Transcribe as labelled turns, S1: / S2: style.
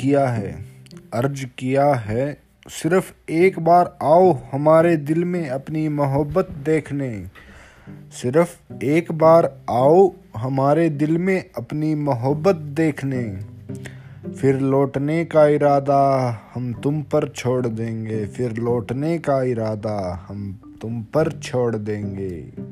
S1: किया है, अर्ज़ किया है, सिर्फ़ एक बार आओ हमारे दिल में अपनी मोहब्बत देखने। सिर्फ़ एक बार आओ हमारे दिल में अपनी मोहब्बत देखने। फिर लौटने का इरादा हम तुम पर छोड़ देंगे। फिर लौटने का इरादा हम तुम पर छोड़ देंगे।